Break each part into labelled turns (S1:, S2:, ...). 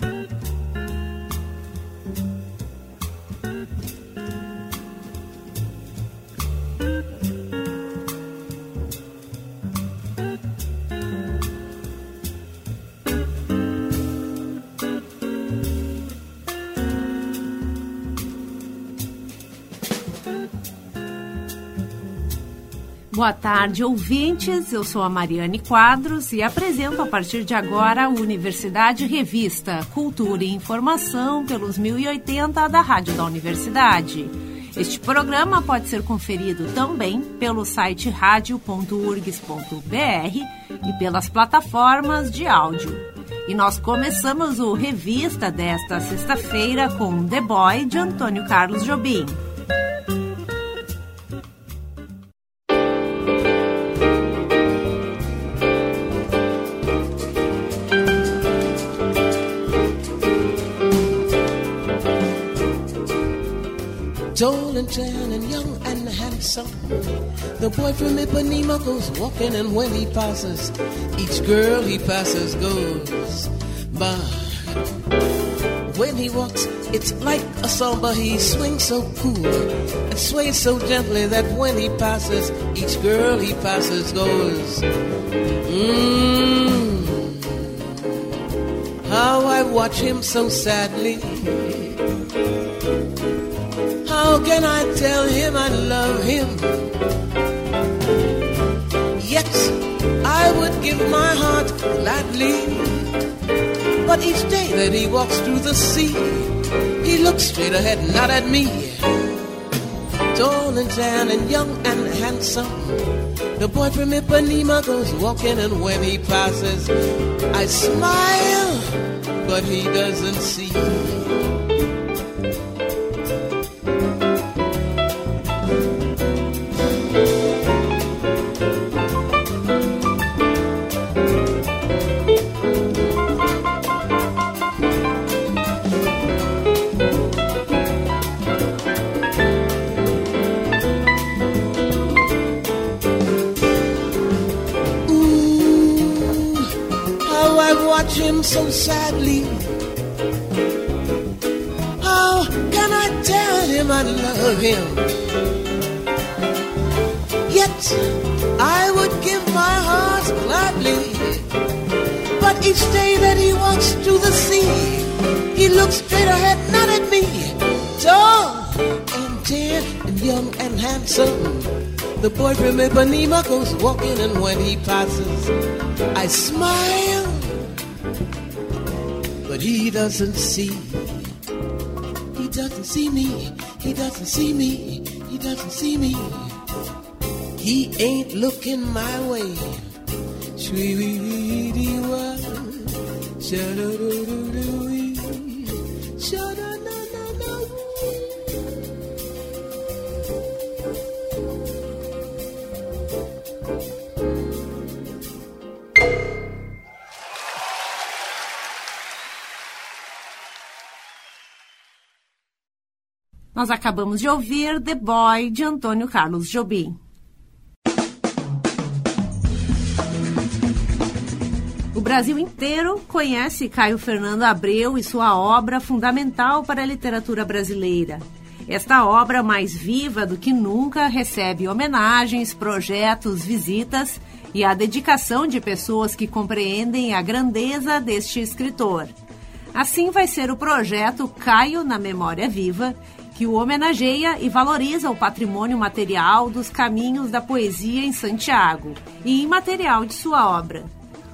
S1: Thank you. Boa tarde, ouvintes. Eu sou a Mariane Quadros e apresento a partir de agora a Universidade Revista, Cultura e Informação pelos 1080 da Rádio da Universidade. Este programa pode ser conferido também pelo site radio.urgs.br e pelas plataformas de áudio. E nós começamos o Revista desta sexta-feira com The Boy de Antônio Carlos Jobim.
S2: And young and handsome. The boy from Ipanema goes walking, and when he passes, each girl he passes goes by. When he walks, it's like a samba. He swings so cool and sways so gently that when he passes, each girl he passes goes. Mmm. How I watch him so sadly how can I tell him I love him? Yet I would give my heart gladly. But each day that he walks through the sea, he looks straight ahead, not at me. Tall and tan and young and handsome. The boy from Ipanema goes walking, and when he passes, I smile, but he doesn't see. Sadly. How can I tell him I love him? Yet I would give my heart gladly. But each day that he walks through the sea, he looks straight ahead, not at me. Tall and tan and young and handsome. The boy from Ipanema goes walking, and when he passes, I smile he doesn't see. He doesn't see me. He doesn't see me. He doesn't see me. He ain't looking my way. Sweetie, what?
S1: Nós acabamos de ouvir The Boy, de Antônio Carlos Jobim. O Brasil inteiro conhece Caio Fernando Abreu e sua obra fundamental para a literatura brasileira. Esta obra, mais viva do que nunca, recebe homenagens, projetos, visitas e a dedicação de pessoas que compreendem a grandeza deste escritor. Assim vai ser o projeto Caio na Memória Viva, que o homenageia e valoriza o patrimônio material dos caminhos da poesia em Santiago e imaterial de sua obra.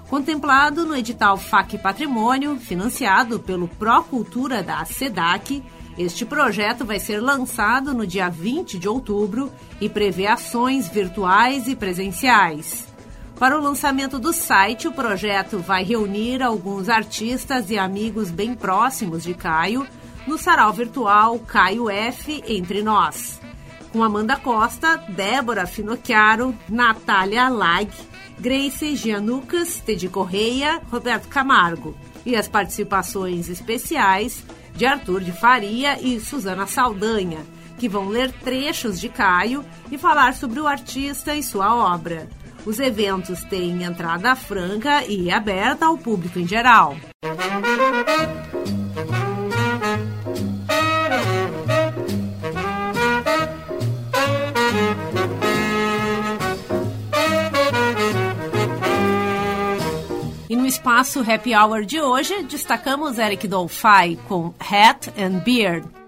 S1: Contemplado no edital FAC Patrimônio, financiado pelo Procultura da SEDAC, este projeto vai ser lançado no dia 20 de outubro e prevê ações virtuais e presenciais. Para o lançamento do site, o projeto vai reunir alguns artistas e amigos bem próximos de Caio no sarau virtual Caio F Entre Nós, com Amanda Costa, Débora Finocchiaro, Natália Lag, Grace Gianucas, Teddy Correia, Roberto Camargo e as participações especiais de Arthur de Faria e Suzana Saldanha, que vão ler trechos de Caio e falar sobre o artista e sua obra. Os eventos têm entrada franca e aberta ao público em geral. Nosso happy hour de hoje, destacamos Eric Dolphy com Hat and Beard.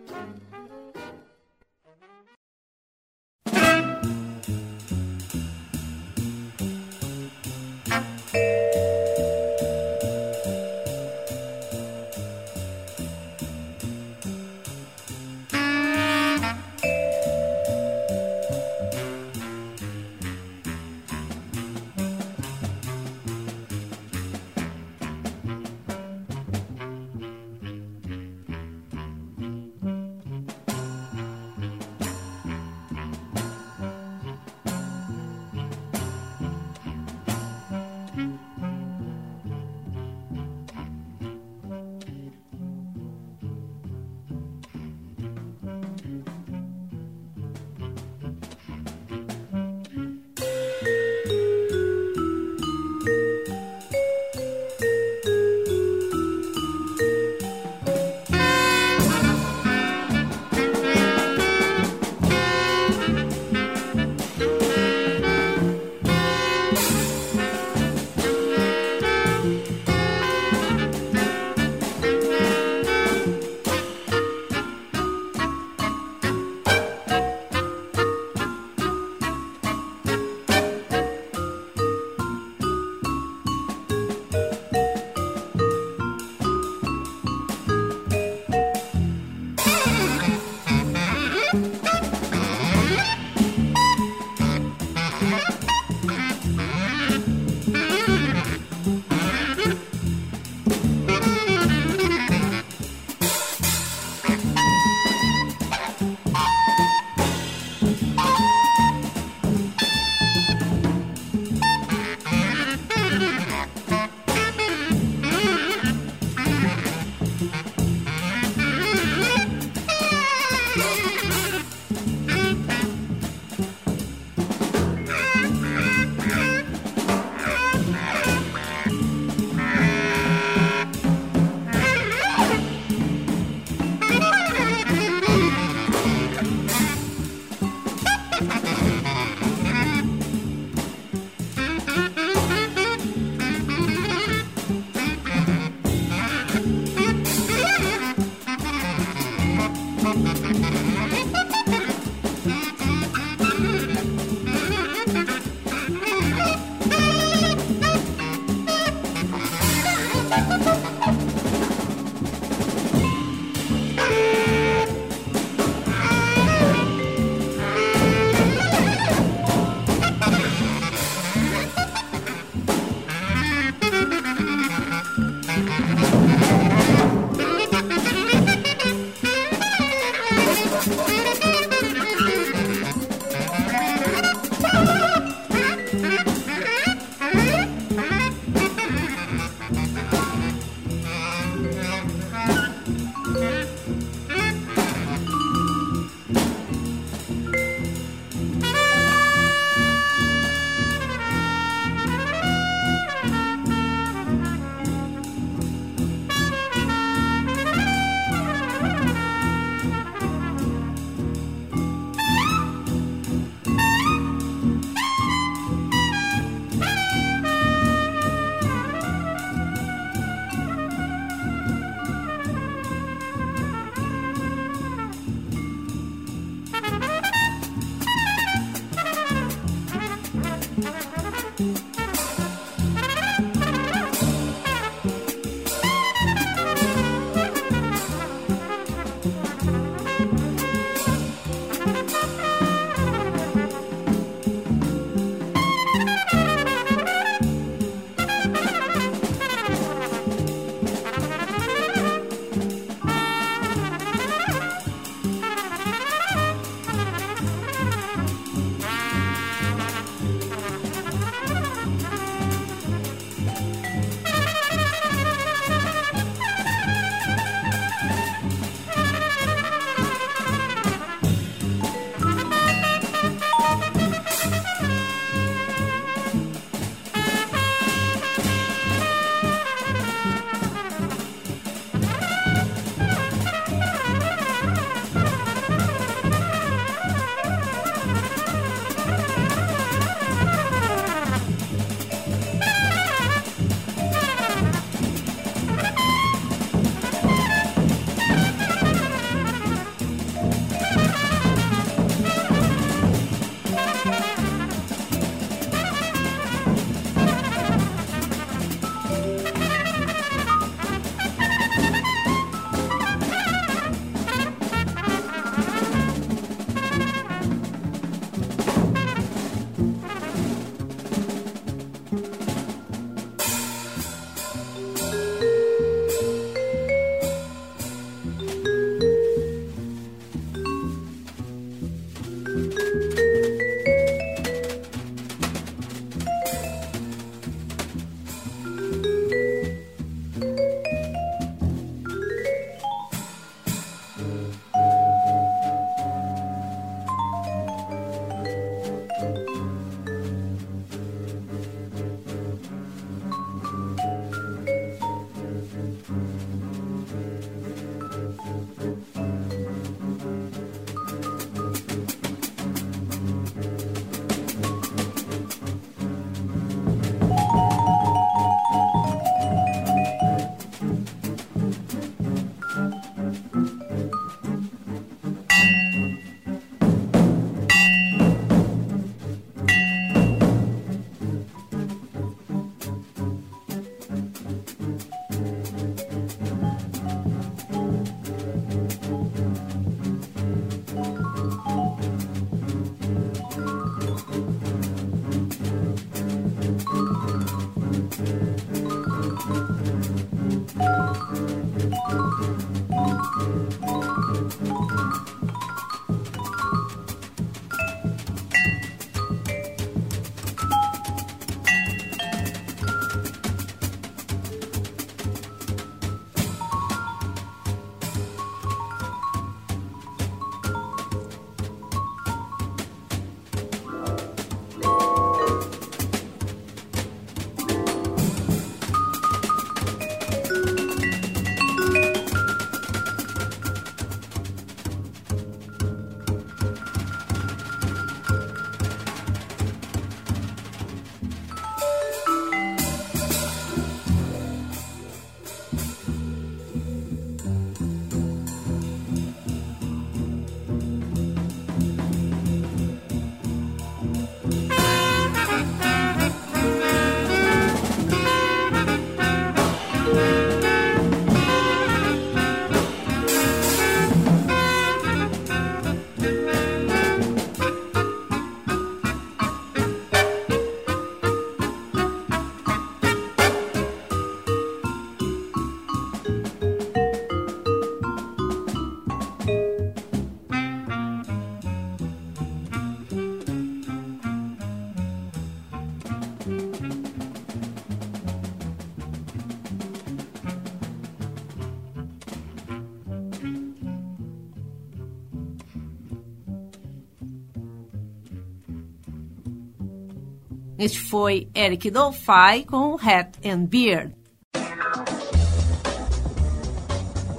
S1: Este foi Eric Dolphy com Hat and Beard.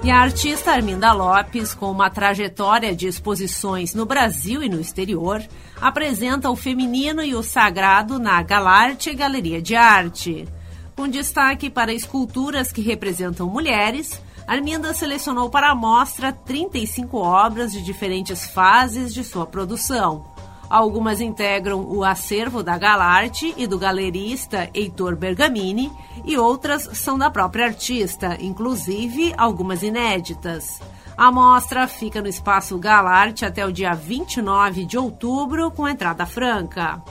S1: E a artista Arminda Lopes, com uma trajetória de exposições no Brasil e no exterior, apresenta o feminino e o sagrado na Galarte Galeria de Arte. Com destaque para esculturas que representam mulheres, Arminda selecionou para a mostra 35 obras de diferentes fases de sua produção. Algumas integram o acervo da Galarte e do galerista Heitor Bergamini, e outras são da própria artista, inclusive algumas inéditas. A mostra fica no Espaço Galarte até o dia 29 de outubro, com entrada franca.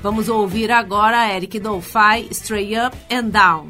S1: Vamos ouvir agora Eric Dolphy, Straight Up and Down.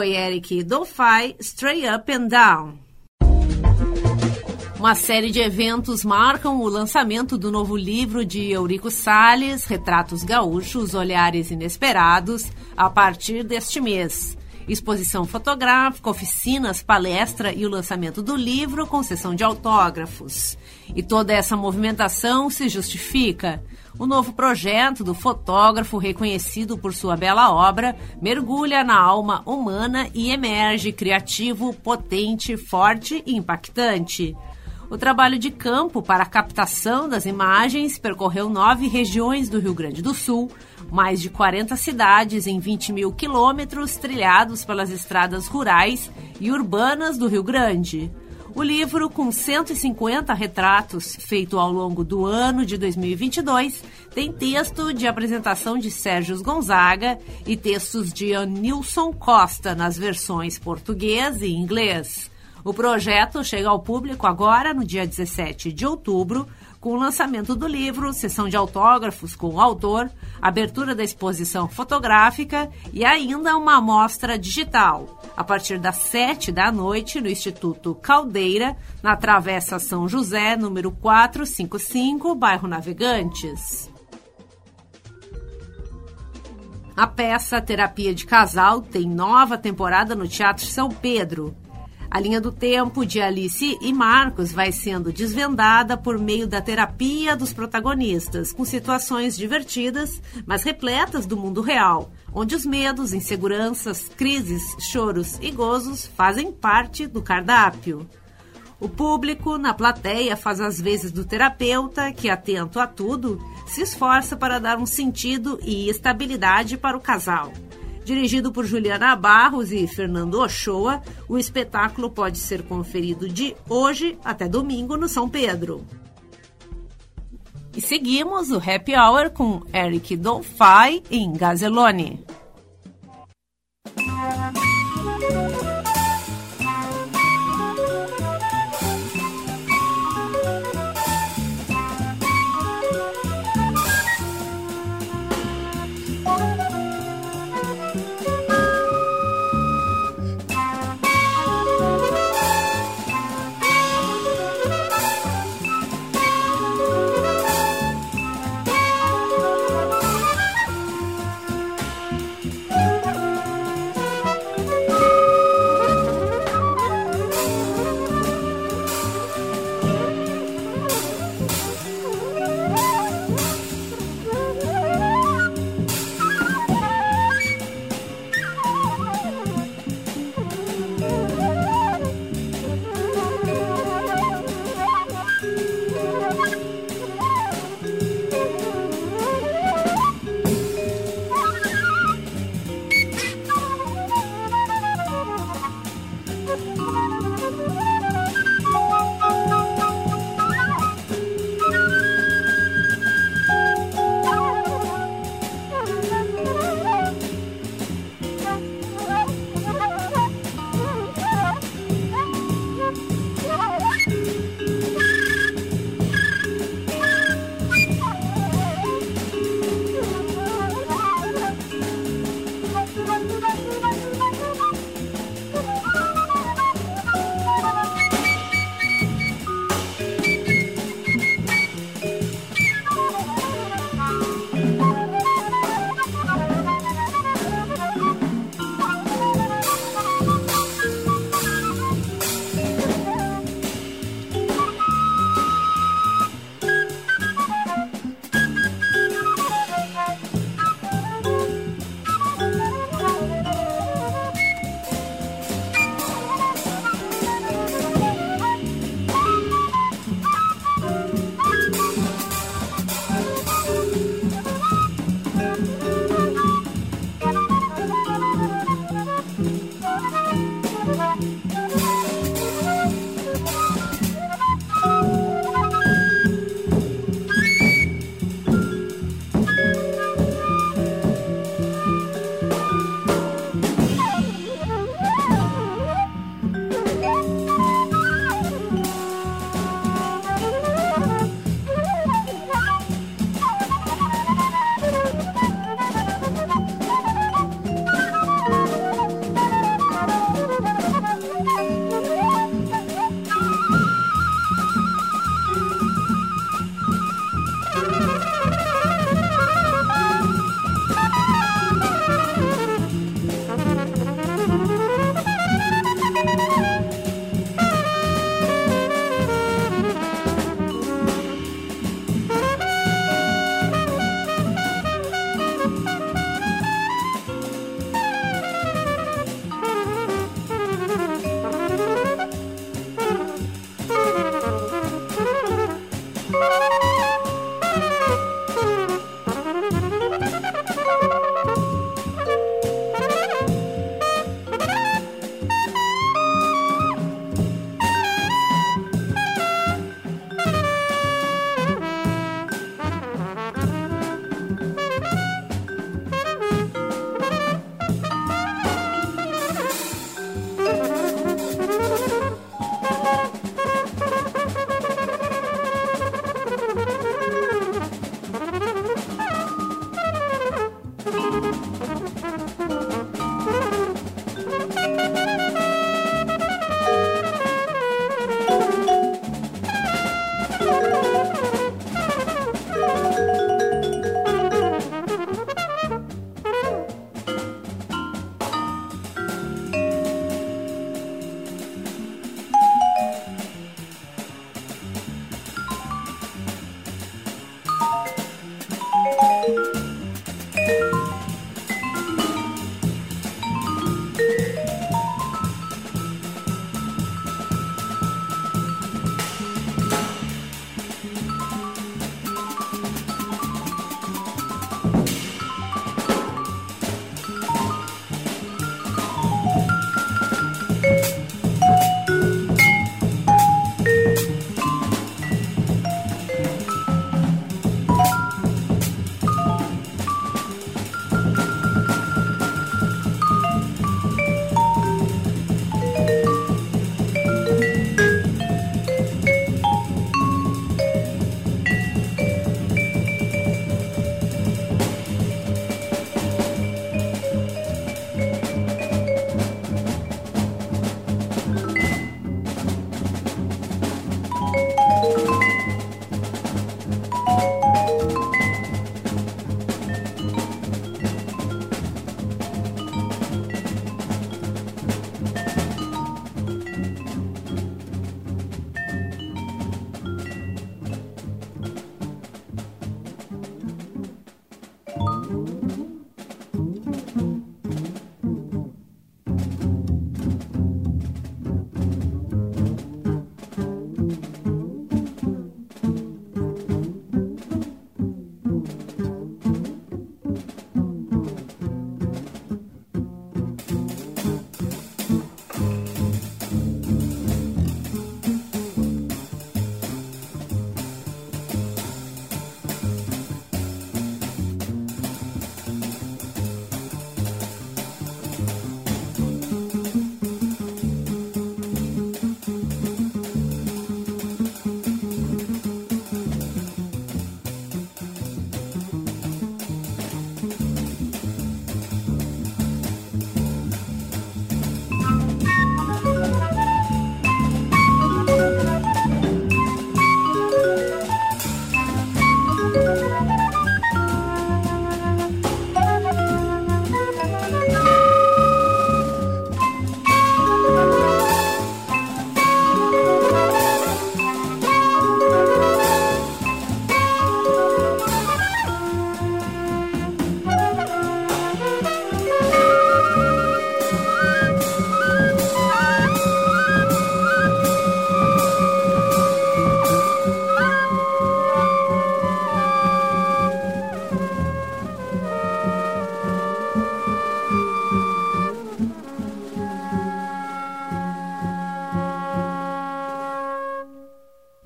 S1: Foi Eric Dolphy, Straight Up and Down. Uma série de eventos marcam o lançamento do novo livro de Eurico Salles, Retratos Gaúchos, Olhares Inesperados, a partir deste mês. Exposição fotográfica, oficinas, palestra e o lançamento do livro com sessão de autógrafos. E toda essa movimentação se justifica. O novo projeto do fotógrafo, reconhecido por sua bela obra, mergulha na alma humana e emerge criativo, potente, forte e impactante. O trabalho de campo para a captação das imagens percorreu nove regiões do Rio Grande do Sul, mais de 40 cidades em 20 mil quilômetros trilhados pelas estradas rurais e urbanas do Rio Grande. O livro, com 150 retratos, feito ao longo do ano de 2022, tem texto de apresentação de Sérgio Gonzaga e textos de Anilson Costa nas versões português e inglês. O projeto chega ao público agora, no dia 17 de outubro, com o lançamento do livro, sessão de autógrafos com o autor, abertura da exposição fotográfica e ainda uma amostra digital, a partir das 7 da noite, no Instituto Caldeira, na Travessa São José, número 455, bairro Navegantes. A peça Terapia de Casal tem nova temporada no Teatro São Pedro. A linha do tempo de Alice e Marcos vai sendo desvendada por meio da terapia dos protagonistas, com situações divertidas, mas repletas do mundo real, onde os medos, inseguranças, crises, choros e gozos fazem parte do cardápio. O público na plateia faz as vezes do terapeuta, que, atento a tudo, se esforça para dar um sentido e estabilidade para o casal. Dirigido por Juliana Barros e Fernando Ochoa, o espetáculo pode ser conferido de hoje até domingo no São Pedro. E seguimos o Happy Hour com Eric Dolphy em Gazelone.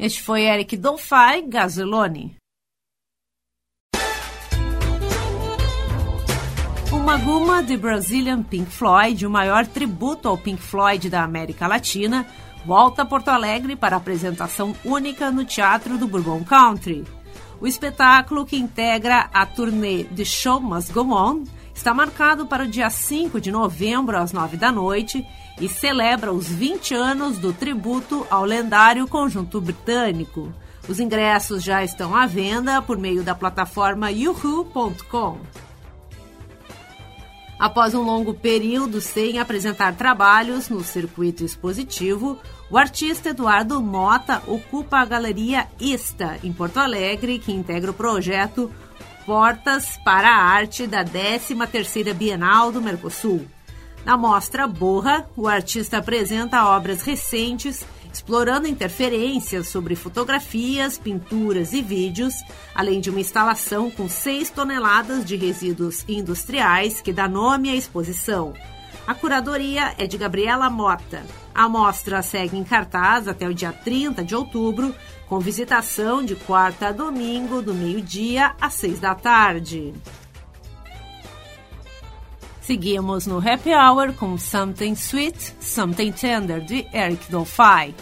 S1: Este foi Eric Dolphy, Gazelone. Uma Guma de Brazilian Pink Floyd, o maior tributo ao Pink Floyd da América Latina, volta a Porto Alegre para apresentação única no Teatro do Bourbon Country. O espetáculo, que integra a turnê The Show Must Go On, está marcado para o dia 5 de novembro, às 9 da noite, e celebra os 20 anos do tributo ao lendário conjunto britânico. Os ingressos já estão à venda por meio da plataforma yuhu.com. Após um longo período sem apresentar trabalhos no circuito expositivo, o artista Eduardo Mota ocupa a Galeria Ista, em Porto Alegre, que integra o projeto Portas para a Arte da 13ª Bienal do Mercosul. Na mostra Borra, o artista apresenta obras recentes explorando interferências sobre fotografias, pinturas e vídeos, além de uma instalação com 6 toneladas de resíduos industriais que dá nome à exposição. A curadoria é de Gabriela Mota. A mostra segue em cartaz até o dia 30 de outubro, com visitação de quarta a domingo, do meio-dia às seis da tarde. Seguimos no Happy Hour com Something Sweet, Something Tender de Eric Dolphy.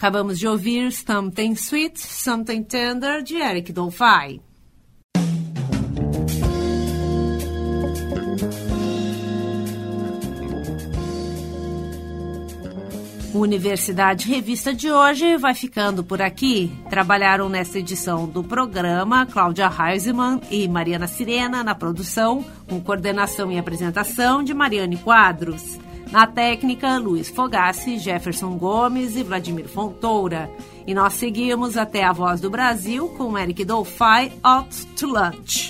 S1: Acabamos de ouvir Something Sweet, Something Tender, de Eric Dolphy. Universidade Revista de hoje vai ficando por aqui. Trabalharam nesta edição do programa Cláudia Heisemann e Mariana Sirena na produção, com coordenação e apresentação de Mariane Quadros. Na técnica, Luiz Fogassi, Jefferson Gomes e Vladimir Fontoura. E nós seguimos até a Voz do Brasil com Eric Dolphy, Out to Lunch.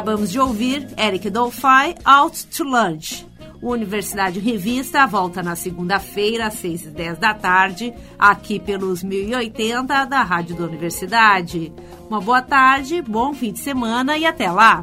S1: Acabamos de ouvir Eric Dolphy, Out to Lunch. O Universidade Revista volta na segunda-feira, às 6 e 10 da tarde, aqui pelos 1080 da Rádio da Universidade. Uma boa tarde, bom fim de semana e até lá!